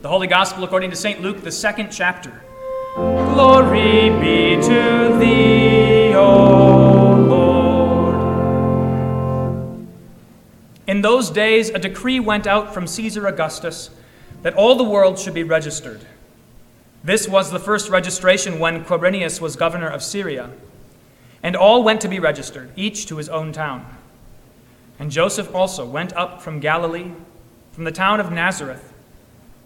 The Holy Gospel according to St. Luke, the second chapter. Glory be to thee, O Lord. In those days, a decree went out from Caesar Augustus that all the world should be registered. This was the first registration when Quirinius was governor of Syria. And all went to be registered, each to his own town. And Joseph also went up from Galilee, from the town of Nazareth,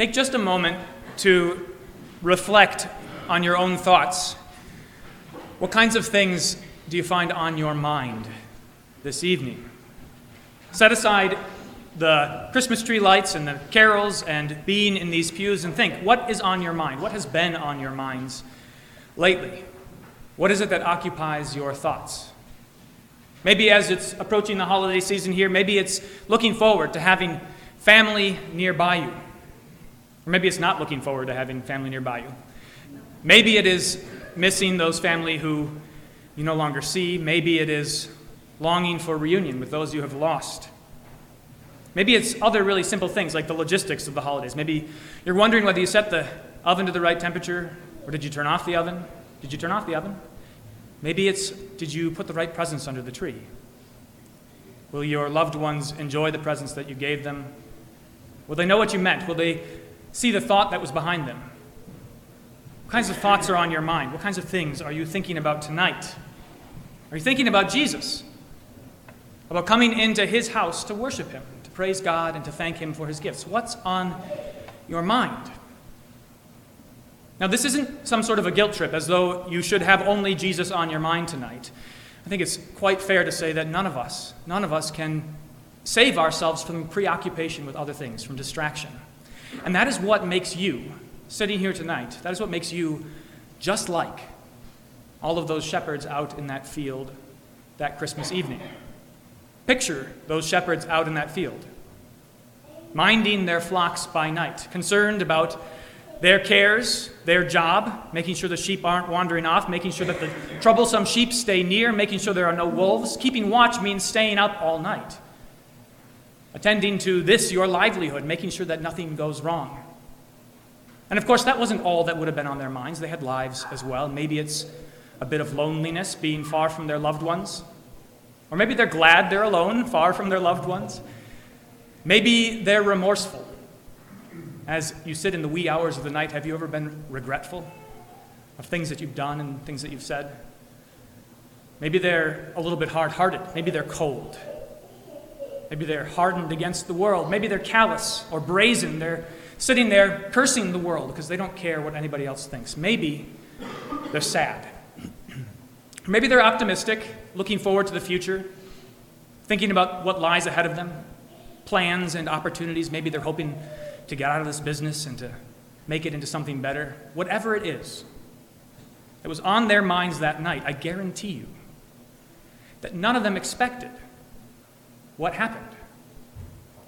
Take just a moment to reflect on your own thoughts. What kinds of things do you find on your mind this evening? Set aside the Christmas tree lights and the carols and being in these pews and think what is on your mind? What has been on your minds lately? What is it that occupies your thoughts? Maybe as it's approaching the holiday season here, maybe it's looking forward to having family nearby you. Or maybe it's not looking forward to having family nearby you. Maybe it is missing those family who you no longer see. Maybe it is longing for reunion with those you have lost. Maybe it's other really simple things like the logistics of the holidays. Maybe you're wondering whether you set the oven to the right temperature or did you turn off the oven? Did you turn off the oven? Maybe it's did you put the right presents under the tree? Will your loved ones enjoy the presents that you gave them? Will they know what you meant? Will they see the thought that was behind them? What kinds of thoughts are on your mind? What kinds of things are you thinking about tonight? Are you thinking about Jesus? About coming into his house to worship him? to praise God and to thank Him for His gifts. What's on your mind? Now, this isn't some sort of a guilt trip as though you should have only Jesus on your mind tonight. I think it's quite fair to say that none of us, none of us can save ourselves from preoccupation with other things, from distraction. And that is what makes you, sitting here tonight, that is what makes you just like all of those shepherds out in that field that Christmas evening. Picture those shepherds out in that field, minding their flocks by night, concerned about their cares, their job, making sure the sheep aren't wandering off, making sure that the troublesome sheep stay near, making sure there are no wolves. Keeping watch means staying up all night. Attending to this, your livelihood, making sure that nothing goes wrong. And of course, that wasn't all that would have been on their minds. They had lives as well. Maybe it's a bit of loneliness, being far from their loved ones. Or maybe they're glad they're alone, far from their loved ones. Maybe they're remorseful. As you sit in the wee hours of the night, have you ever been regretful of things that you've done and things that you've said? Maybe they're a little bit hard hearted. Maybe they're cold. Maybe they're hardened against the world. Maybe they're callous or brazen. They're sitting there cursing the world because they don't care what anybody else thinks. Maybe they're sad. Maybe they're optimistic, looking forward to the future, thinking about what lies ahead of them, plans and opportunities. Maybe they're hoping to get out of this business and to make it into something better. Whatever it is that was on their minds that night, I guarantee you that none of them expected what happened.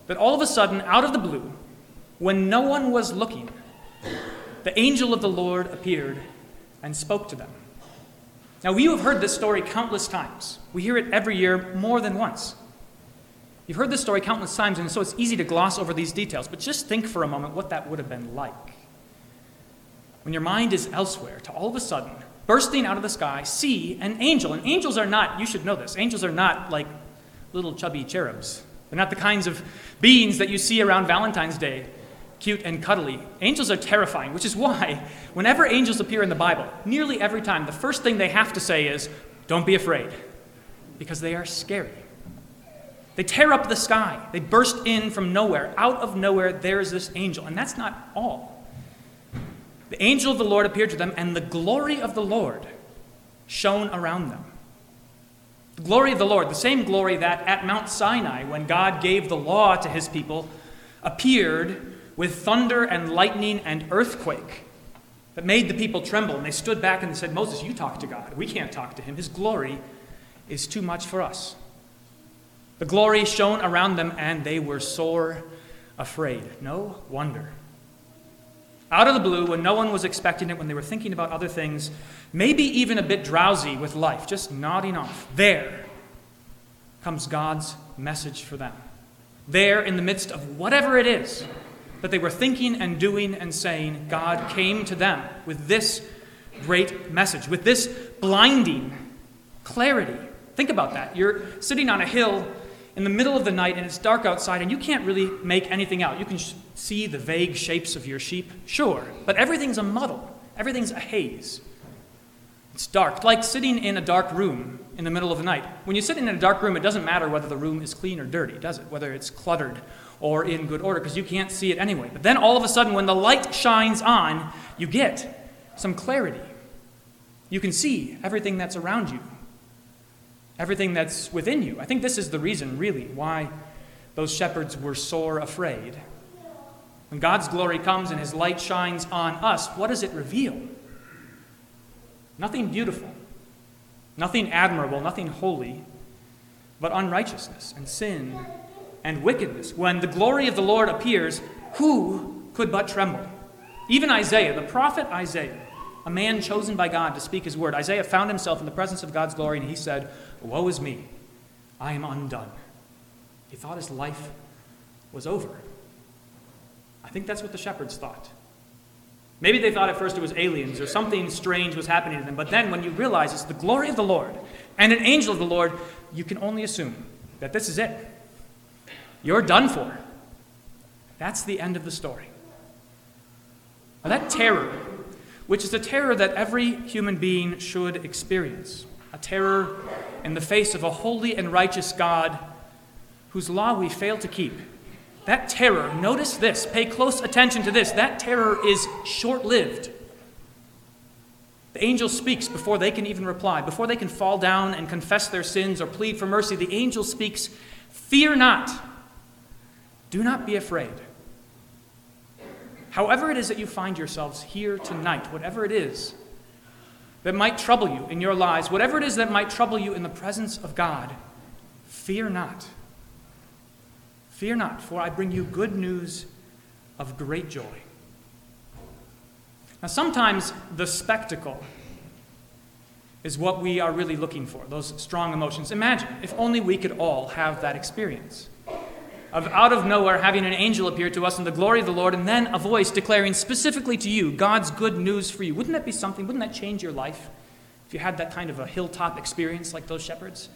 That all of a sudden, out of the blue, when no one was looking, the angel of the Lord appeared and spoke to them. Now, you have heard this story countless times. We hear it every year more than once. You've heard this story countless times, and so it's easy to gloss over these details, but just think for a moment what that would have been like. When your mind is elsewhere, to all of a sudden, bursting out of the sky, see an angel. And angels are not, you should know this, angels are not like little chubby cherubs. They're not the kinds of beings that you see around Valentine's Day, cute and cuddly. Angels are terrifying, which is why, whenever angels appear in the Bible, nearly every time, the first thing they have to say is, Don't be afraid, because they are scary. They tear up the sky. They burst in from nowhere. Out of nowhere, there is this angel. And that's not all. The angel of the Lord appeared to them, and the glory of the Lord shone around them. Glory of the Lord, the same glory that at Mount Sinai, when God gave the law to his people, appeared with thunder and lightning and earthquake that made the people tremble. And they stood back and said, Moses, you talk to God. We can't talk to him. His glory is too much for us. The glory shone around them, and they were sore afraid. No wonder. Out of the blue, when no one was expecting it, when they were thinking about other things, maybe even a bit drowsy with life, just nodding off, there comes God's message for them. There, in the midst of whatever it is that they were thinking and doing and saying, God came to them with this great message, with this blinding clarity. Think about that. You're sitting on a hill in the middle of the night and it's dark outside and you can't really make anything out. You can sh- see the vague shapes of your sheep, sure, but everything's a muddle, everything's a haze. It's dark, like sitting in a dark room in the middle of the night. When you sit in a dark room, it doesn't matter whether the room is clean or dirty, does it? Whether it's cluttered or in good order, because you can't see it anyway. But then all of a sudden, when the light shines on, you get some clarity. You can see everything that's around you everything that's within you. I think this is the reason, really, why those shepherds were sore afraid. When God's glory comes and his light shines on us, what does it reveal? Nothing beautiful, nothing admirable, nothing holy, but unrighteousness and sin and wickedness. When the glory of the Lord appears, who could but tremble? Even Isaiah, the prophet Isaiah, a man chosen by God to speak his word, Isaiah found himself in the presence of God's glory and he said, Woe is me, I am undone. He thought his life was over. I think that's what the shepherds thought. Maybe they thought at first it was aliens or something strange was happening to them, but then when you realize it's the glory of the Lord and an angel of the Lord, you can only assume that this is it. You're done for. That's the end of the story. Now, that terror, which is a terror that every human being should experience, a terror in the face of a holy and righteous God whose law we fail to keep. That terror, notice this, pay close attention to this, that terror is short lived. The angel speaks before they can even reply, before they can fall down and confess their sins or plead for mercy. The angel speaks, Fear not, do not be afraid. However, it is that you find yourselves here tonight, whatever it is, that might trouble you in your lives, whatever it is that might trouble you in the presence of God, fear not. Fear not, for I bring you good news of great joy. Now, sometimes the spectacle is what we are really looking for, those strong emotions. Imagine if only we could all have that experience of out of nowhere having an angel appear to us in the glory of the Lord, and then a voice declaring specifically to you God's good news for you. Wouldn't that be something? Wouldn't that change your life if you had that kind of a hilltop experience like those shepherds?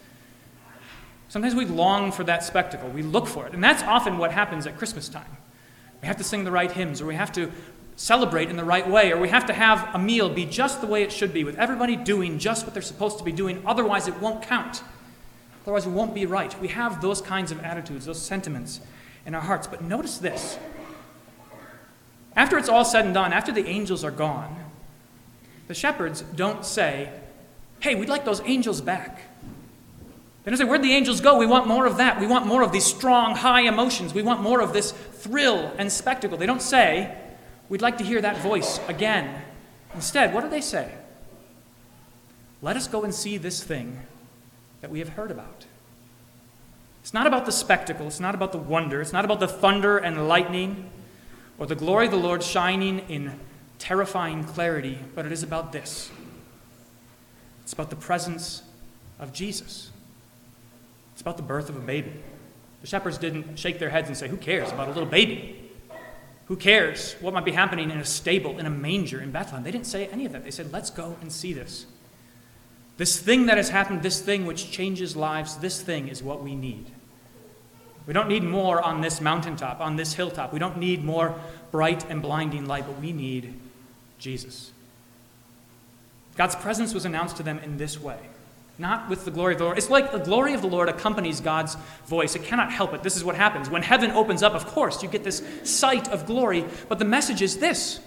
Sometimes we long for that spectacle, we look for it, and that's often what happens at Christmas time. We have to sing the right hymns, or we have to celebrate in the right way, or we have to have a meal be just the way it should be, with everybody doing just what they're supposed to be doing, otherwise, it won't count. Otherwise, we won't be right. We have those kinds of attitudes, those sentiments in our hearts. But notice this after it's all said and done, after the angels are gone, the shepherds don't say, Hey, we'd like those angels back. They don't say, Where'd the angels go? We want more of that. We want more of these strong, high emotions. We want more of this thrill and spectacle. They don't say, We'd like to hear that voice again. Instead, what do they say? Let us go and see this thing that we have heard about. It's not about the spectacle, it's not about the wonder, it's not about the thunder and lightning or the glory of the Lord shining in terrifying clarity, but it is about this. It's about the presence of Jesus. It's about the birth of a baby. The shepherds didn't shake their heads and say, Who cares about a little baby? Who cares what might be happening in a stable, in a manger in Bethlehem? They didn't say any of that. They said, Let's go and see this. This thing that has happened, this thing which changes lives, this thing is what we need. We don't need more on this mountaintop, on this hilltop. We don't need more bright and blinding light, but we need Jesus. God's presence was announced to them in this way, not with the glory of the Lord. It's like the glory of the Lord accompanies God's voice. It cannot help it. This is what happens. When heaven opens up, of course, you get this sight of glory, but the message is this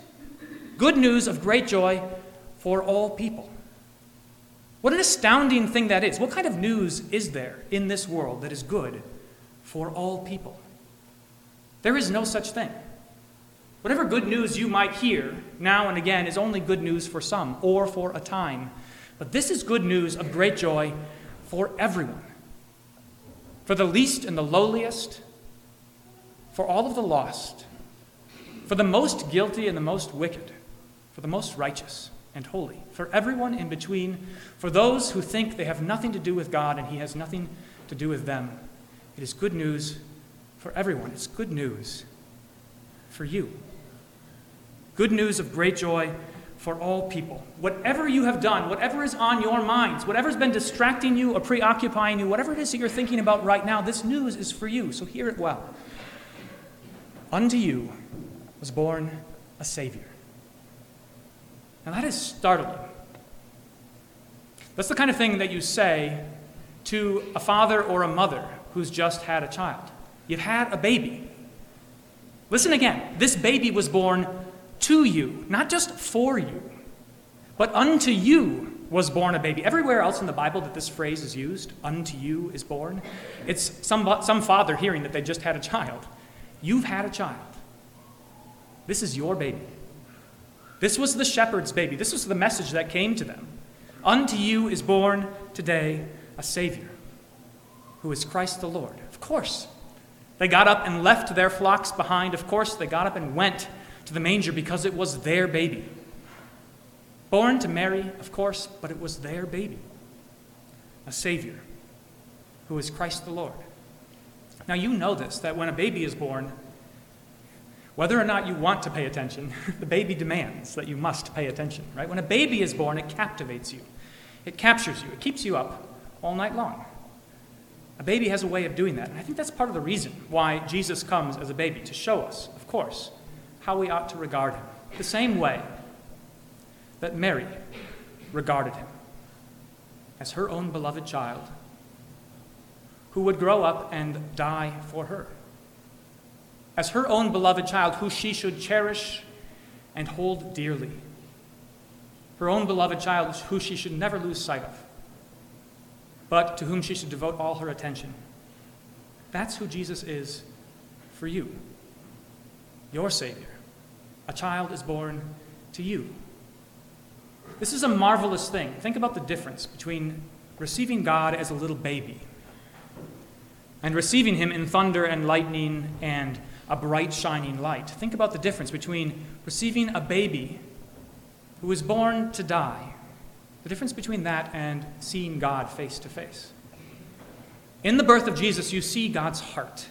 good news of great joy for all people. What an astounding thing that is. What kind of news is there in this world that is good for all people. There is no such thing. Whatever good news you might hear now and again is only good news for some or for a time. But this is good news of great joy for everyone. For the least and the lowliest, for all of the lost, for the most guilty and the most wicked, for the most righteous and holy, for everyone in between, for those who think they have nothing to do with God and He has nothing to do with them. It is good news for everyone. It's good news for you. Good news of great joy for all people. Whatever you have done, whatever is on your minds, whatever's been distracting you or preoccupying you, whatever it is that you're thinking about right now, this news is for you. So hear it well. Unto you was born a Savior. Now that is startling. That's the kind of thing that you say to a father or a mother who's just had a child. You've had a baby. Listen again. This baby was born to you, not just for you, but unto you was born a baby. Everywhere else in the Bible that this phrase is used, unto you is born, it's some, some father hearing that they just had a child. You've had a child. This is your baby. This was the shepherd's baby. This was the message that came to them. Unto you is born today a Savior who is Christ the Lord. Of course. They got up and left their flocks behind. Of course, they got up and went to the manger because it was their baby. Born to Mary, of course, but it was their baby. A Savior who is Christ the Lord. Now, you know this that when a baby is born, whether or not you want to pay attention, the baby demands that you must pay attention, right? When a baby is born, it captivates you, it captures you, it keeps you up all night long. A baby has a way of doing that. And I think that's part of the reason why Jesus comes as a baby, to show us, of course, how we ought to regard him. The same way that Mary regarded him as her own beloved child who would grow up and die for her. As her own beloved child who she should cherish and hold dearly. Her own beloved child who she should never lose sight of but to whom she should devote all her attention. That's who Jesus is for you, your Savior. A child is born to you. This is a marvelous thing. Think about the difference between receiving God as a little baby and receiving Him in thunder and lightning and a bright, shining light. Think about the difference between receiving a baby who was born to die the difference between that and seeing God face to face. In the birth of Jesus, you see God's heart,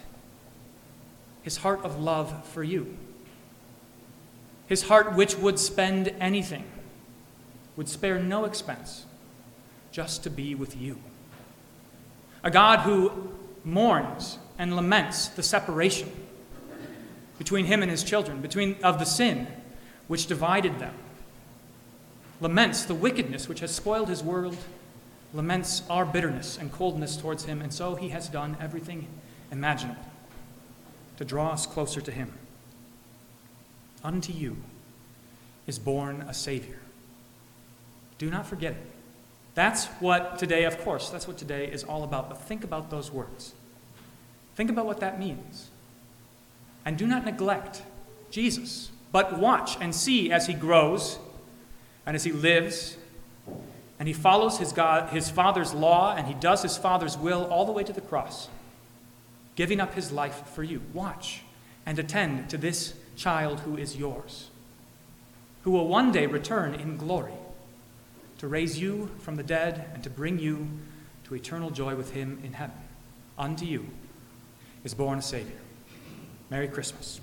his heart of love for you, his heart which would spend anything, would spare no expense just to be with you. A God who mourns and laments the separation between him and his children, between of the sin which divided them laments the wickedness which has spoiled his world, laments our bitterness and coldness towards him, and so he has done everything imaginable to draw us closer to him. Unto you is born a Savior. Do not forget it. That's what today, of course, that's what today is all about. But think about those words. Think about what that means. And do not neglect Jesus, but watch and see as he grows and as he lives and he follows his, God, his Father's law and he does his Father's will all the way to the cross, giving up his life for you. Watch and attend to this child who is yours, who will one day return in glory to raise you from the dead and to bring you to eternal joy with him in heaven. Unto you is born a Savior. Merry Christmas.